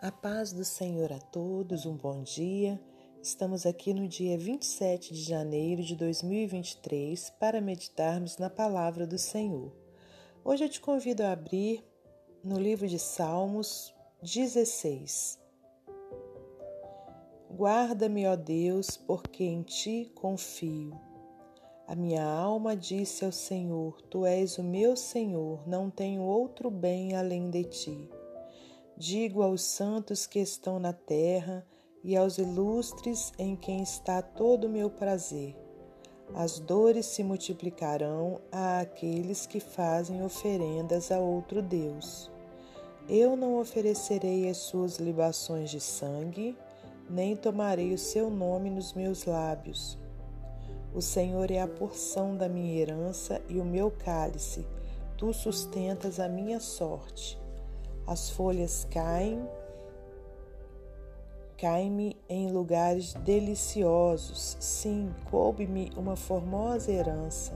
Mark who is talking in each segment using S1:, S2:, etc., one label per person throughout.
S1: A paz do Senhor a todos, um bom dia. Estamos aqui no dia 27 de janeiro de 2023 para meditarmos na palavra do Senhor. Hoje eu te convido a abrir no livro de Salmos 16. Guarda-me, ó Deus, porque em ti confio. A minha alma disse ao Senhor: Tu és o meu Senhor, não tenho outro bem além de ti. Digo aos santos que estão na terra e aos ilustres em quem está todo o meu prazer. As dores se multiplicarão a aqueles que fazem oferendas a outro Deus. Eu não oferecerei as suas libações de sangue, nem tomarei o seu nome nos meus lábios. O Senhor é a porção da minha herança e o meu cálice, tu sustentas a minha sorte. As folhas caem, caem-me em lugares deliciosos. Sim, coube-me uma formosa herança.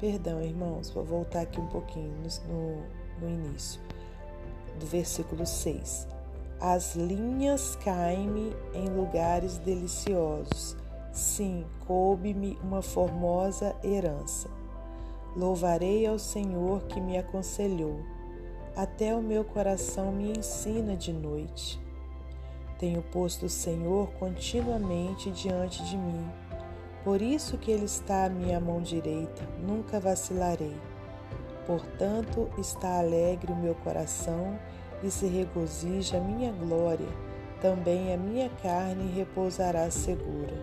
S1: Perdão, irmãos, vou voltar aqui um pouquinho no, no início do versículo 6. As linhas caem-me em lugares deliciosos. Sim, coube-me uma formosa herança. Louvarei ao Senhor que me aconselhou até o meu coração me ensina de noite. Tenho posto o Senhor continuamente diante de mim. Por isso que Ele está à minha mão direita, nunca vacilarei. Portanto, está alegre o meu coração e se regozija a minha glória, também a minha carne repousará segura.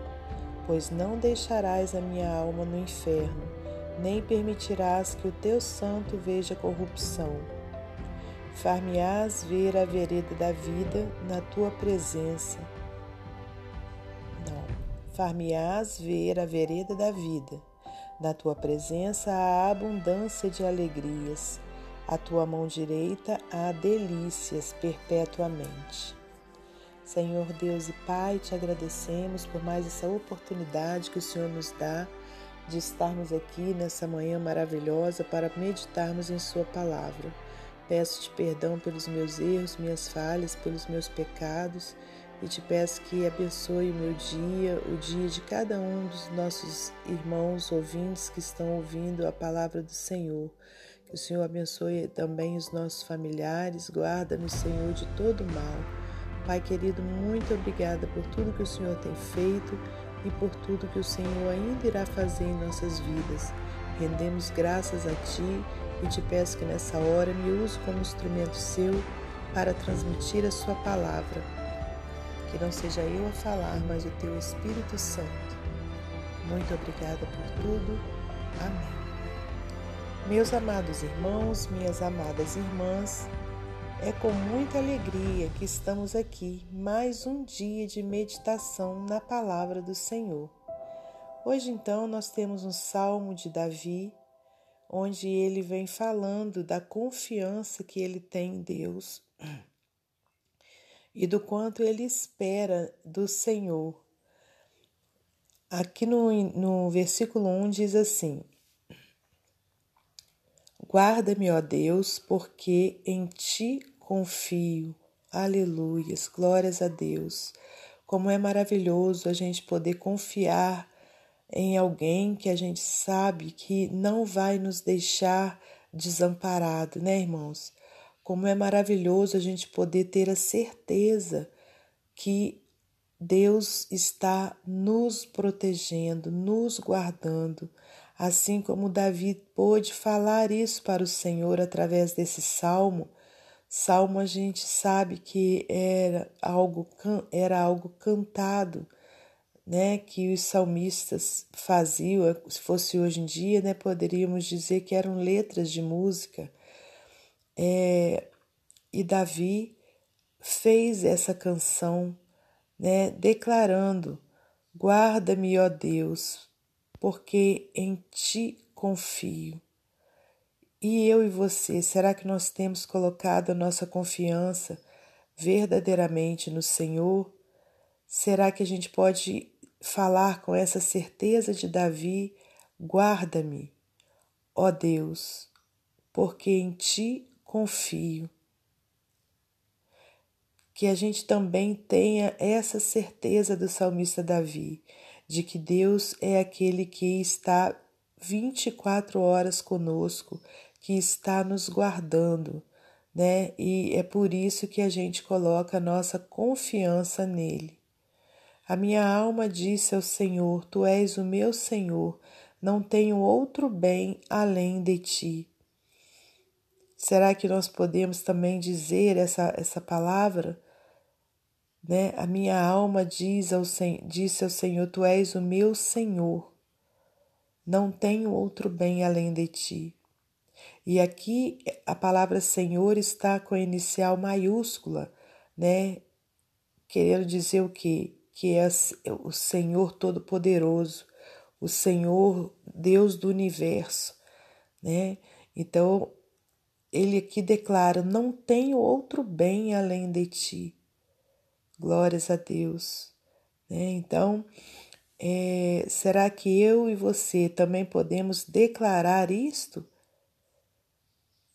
S1: Pois não deixarás a minha alma no inferno, nem permitirás que o teu santo veja corrupção Far-me-ás ver a vereda da vida na tua presença. Não, far-me-ás ver a vereda da vida. Na tua presença há abundância de alegrias. A tua mão direita há delícias perpetuamente. Senhor Deus e Pai, te agradecemos por mais essa oportunidade que o Senhor nos dá de estarmos aqui nessa manhã maravilhosa para meditarmos em Sua palavra. Peço-te perdão pelos meus erros, minhas falhas, pelos meus pecados e te peço que abençoe o meu dia, o dia de cada um dos nossos irmãos ouvintes que estão ouvindo a palavra do Senhor. Que o Senhor abençoe também os nossos familiares, guarda-nos, Senhor, de todo mal. Pai querido, muito obrigada por tudo que o Senhor tem feito e por tudo que o Senhor ainda irá fazer em nossas vidas. Rendemos graças a Ti e te peço que nessa hora me use como instrumento seu para transmitir a Sua palavra. Que não seja eu a falar, mas o Teu Espírito Santo. Muito obrigada por tudo. Amém. Meus amados irmãos, minhas amadas irmãs, é com muita alegria que estamos aqui mais um dia de meditação na palavra do Senhor. Hoje, então, nós temos um salmo de Davi onde ele vem falando da confiança que ele tem em Deus e do quanto ele espera do Senhor. Aqui no, no versículo 1 diz assim: Guarda-me, ó Deus, porque em ti confio. Aleluias, glórias a Deus. Como é maravilhoso a gente poder confiar em alguém que a gente sabe que não vai nos deixar desamparado, né, irmãos? Como é maravilhoso a gente poder ter a certeza que Deus está nos protegendo, nos guardando, assim como Davi pôde falar isso para o Senhor através desse salmo. Salmo a gente sabe que era algo era algo cantado né, que os salmistas faziam, se fosse hoje em dia, né, poderíamos dizer que eram letras de música. É, e Davi fez essa canção, né, declarando: Guarda-me, ó Deus, porque em ti confio. E eu e você, será que nós temos colocado a nossa confiança verdadeiramente no Senhor? Será que a gente pode falar com essa certeza de Davi: guarda-me, ó Deus, porque em ti confio. que a gente também tenha essa certeza do salmista Davi, de que Deus é aquele que está 24 horas conosco, que está nos guardando, né? E é por isso que a gente coloca a nossa confiança nele. A minha alma disse ao Senhor: Tu és o meu Senhor, não tenho outro bem além de ti. Será que nós podemos também dizer essa, essa palavra? Né? A minha alma diz ao, disse ao Senhor: Tu és o meu Senhor, não tenho outro bem além de ti. E aqui a palavra Senhor está com a inicial maiúscula, né? Querendo dizer o quê? Que é o Senhor Todo-Poderoso, o Senhor Deus do universo, né? Então, ele aqui declara: Não tenho outro bem além de ti. Glórias a Deus. Né? Então, é, será que eu e você também podemos declarar isto?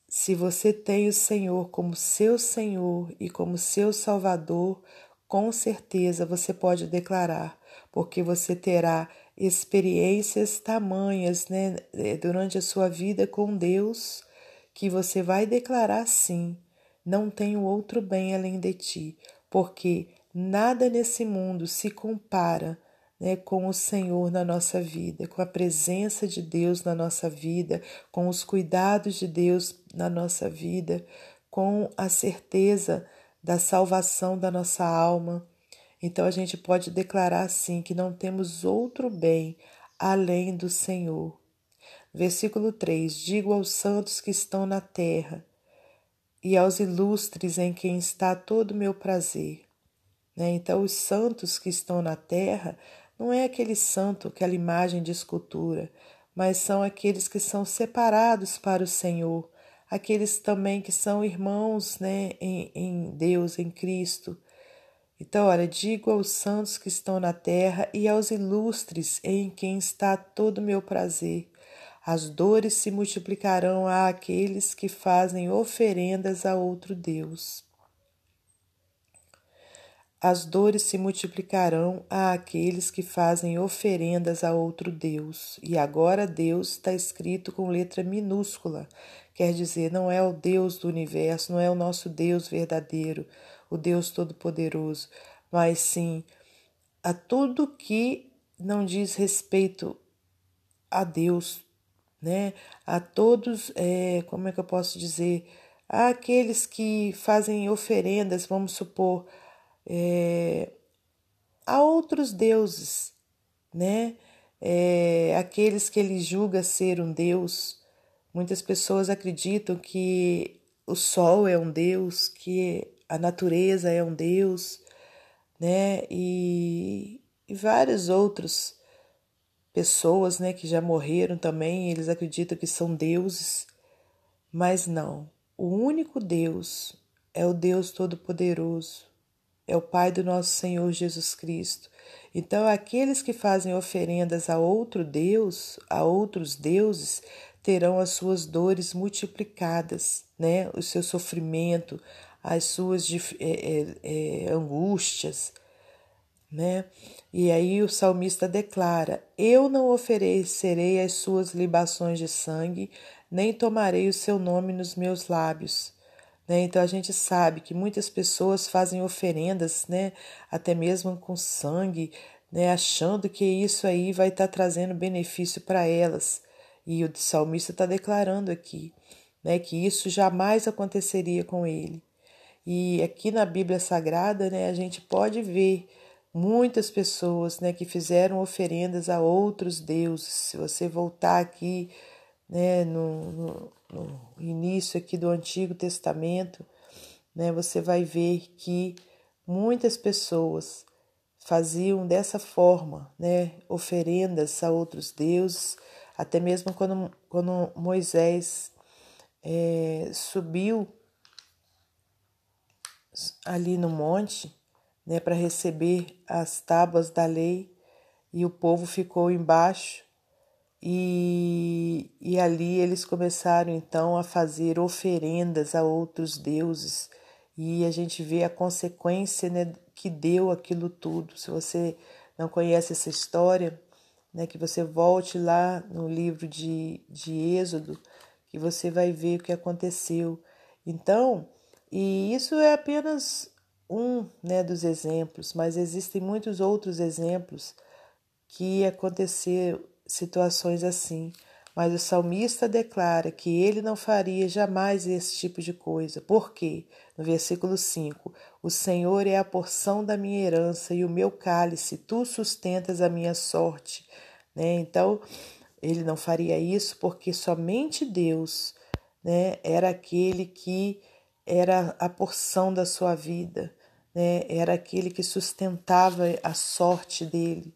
S1: Se você tem o Senhor como seu Senhor e como seu Salvador, com certeza você pode declarar, porque você terá experiências tamanhas né, durante a sua vida com Deus que você vai declarar sim: não tenho outro bem além de ti, porque nada nesse mundo se compara né, com o Senhor na nossa vida, com a presença de Deus na nossa vida, com os cuidados de Deus na nossa vida, com a certeza da salvação da nossa alma. Então a gente pode declarar assim que não temos outro bem além do Senhor. Versículo 3: Digo aos santos que estão na terra e aos ilustres em quem está todo o meu prazer. Né? Então, os santos que estão na terra não é aquele santo, aquela imagem de escultura, mas são aqueles que são separados para o Senhor, aqueles também que são irmãos né, em, em Deus, em Cristo. Então, olha, digo aos santos que estão na terra e aos ilustres em quem está todo o meu prazer. As dores se multiplicarão a aqueles que fazem oferendas a outro Deus. As dores se multiplicarão a aqueles que fazem oferendas a outro Deus. E agora Deus está escrito com letra minúscula, quer dizer, não é o Deus do universo, não é o nosso Deus verdadeiro, o Deus Todo-Poderoso, mas sim a tudo que não diz respeito a Deus né? A todos, é, como é que eu posso dizer? Aqueles que fazem oferendas, vamos supor, é, a outros deuses, né? É, aqueles que ele julga ser um deus. Muitas pessoas acreditam que o sol é um deus, que a natureza é um deus, né? E, e vários outros pessoas né, que já morreram também, eles acreditam que são deuses, mas não. O único Deus é o Deus Todo-Poderoso, é o Pai do nosso Senhor Jesus Cristo. Então, aqueles que fazem oferendas a outro Deus, a outros deuses, terão as suas dores multiplicadas, né? o seu sofrimento, as suas é, é, é, angústias, né? E aí o salmista declara: Eu não oferecerei as suas libações de sangue, nem tomarei o seu nome nos meus lábios. Né? Então a gente sabe que muitas pessoas fazem oferendas, né? até mesmo com sangue, né? achando que isso aí vai estar tá trazendo benefício para elas. E o salmista está declarando aqui né? que isso jamais aconteceria com ele. E aqui na Bíblia Sagrada né, a gente pode ver muitas pessoas né, que fizeram oferendas a outros deuses. Se você voltar aqui né, no, no, no início aqui do Antigo Testamento, né, você vai ver que muitas pessoas faziam dessa forma, né, oferendas a outros deuses, até mesmo quando, quando Moisés é, subiu ali no monte, né, para receber as tábuas da lei, e o povo ficou embaixo, e, e ali eles começaram então a fazer oferendas a outros deuses, e a gente vê a consequência né, que deu aquilo tudo. Se você não conhece essa história, né, que você volte lá no livro de, de Êxodo, que você vai ver o que aconteceu. Então, e isso é apenas um né, dos exemplos, mas existem muitos outros exemplos que aconteceram situações assim. Mas o salmista declara que ele não faria jamais esse tipo de coisa. Por quê? No versículo 5: O Senhor é a porção da minha herança e o meu cálice, tu sustentas a minha sorte. Né? Então, ele não faria isso porque somente Deus né, era aquele que era a porção da sua vida, né? era aquele que sustentava a sorte dele.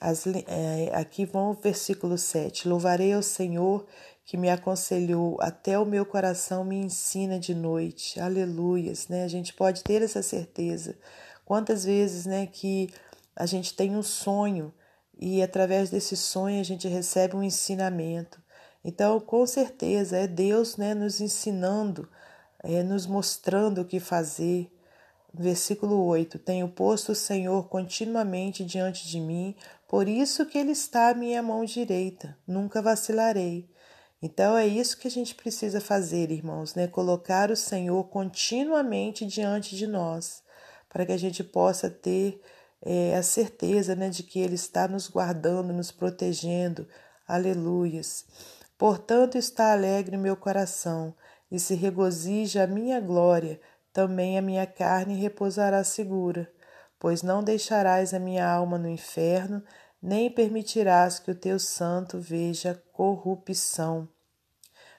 S1: As, é, aqui vão o versículo 7. Louvarei ao Senhor que me aconselhou, até o meu coração me ensina de noite. Aleluias, né? A gente pode ter essa certeza. Quantas vezes, né, que a gente tem um sonho e através desse sonho a gente recebe um ensinamento. Então, com certeza, é Deus, né, nos ensinando, é, nos mostrando o que fazer. Versículo 8: Tenho posto o Senhor continuamente diante de mim, por isso que Ele está à minha mão direita, nunca vacilarei. Então é isso que a gente precisa fazer, irmãos, né? Colocar o Senhor continuamente diante de nós, para que a gente possa ter é, a certeza né, de que Ele está nos guardando, nos protegendo. Aleluias. Portanto, está alegre meu coração, e se regozija a minha glória, também a minha carne repousará segura pois não deixarás a minha alma no inferno, nem permitirás que o teu santo veja corrupção.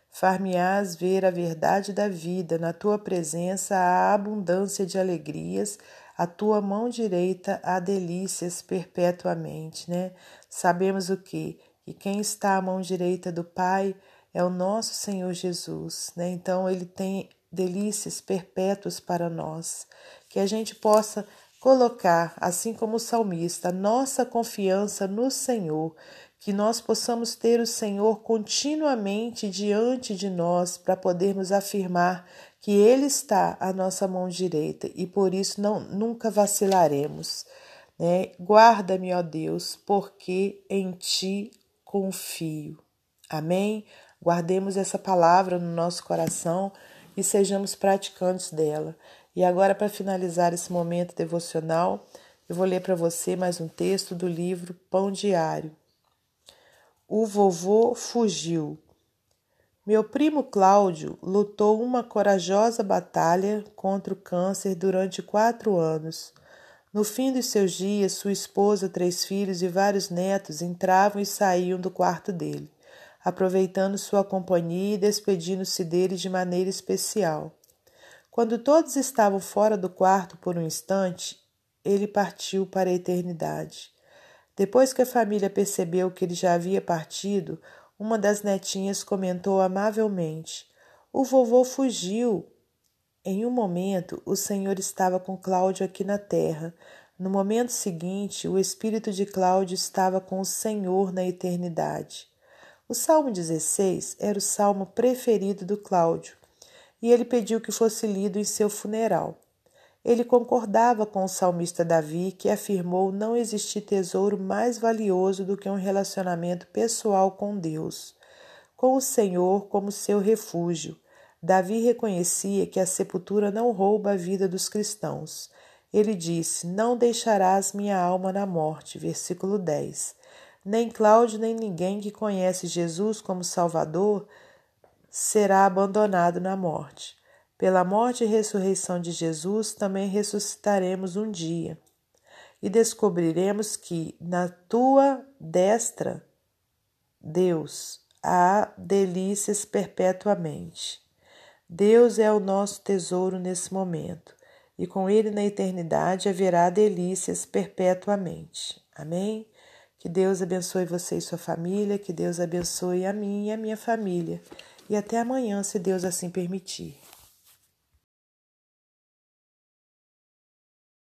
S1: Far-me-ás ver a verdade da vida, na tua presença há abundância de alegrias, a tua mão direita há delícias perpetuamente, né? Sabemos o que? Que quem está à mão direita do Pai é o nosso Senhor Jesus, né? Então ele tem delícias perpétuas para nós, que a gente possa colocar, assim como o salmista, nossa confiança no Senhor, que nós possamos ter o Senhor continuamente diante de nós para podermos afirmar que Ele está à nossa mão direita e por isso não nunca vacilaremos. Né? Guarda-me, ó Deus, porque em Ti confio. Amém? Guardemos essa palavra no nosso coração e sejamos praticantes dela. E agora, para finalizar esse momento devocional, eu vou ler para você mais um texto do livro Pão Diário. O vovô fugiu. Meu primo Cláudio lutou uma corajosa batalha contra o câncer durante quatro anos. No fim dos seus dias, sua esposa, três filhos e vários netos entravam e saíam do quarto dele, aproveitando sua companhia e despedindo-se dele de maneira especial. Quando todos estavam fora do quarto por um instante, ele partiu para a eternidade. Depois que a família percebeu que ele já havia partido, uma das netinhas comentou amavelmente: O vovô fugiu. Em um momento, o Senhor estava com Cláudio aqui na terra. No momento seguinte, o espírito de Cláudio estava com o Senhor na eternidade. O Salmo 16 era o salmo preferido do Cláudio e ele pediu que fosse lido em seu funeral. Ele concordava com o salmista Davi, que afirmou não existir tesouro mais valioso do que um relacionamento pessoal com Deus, com o Senhor como seu refúgio. Davi reconhecia que a sepultura não rouba a vida dos cristãos. Ele disse: Não deixarás minha alma na morte. Versículo 10. Nem Cláudio, nem ninguém que conhece Jesus como Salvador será abandonado na morte. Pela morte e ressurreição de Jesus, também ressuscitaremos um dia e descobriremos que na tua destra, Deus, há delícias perpetuamente. Deus é o nosso tesouro nesse momento e com Ele na eternidade haverá delícias perpetuamente. Amém? Que Deus abençoe você e sua família, que Deus abençoe a mim e a minha família e até amanhã, se Deus assim permitir.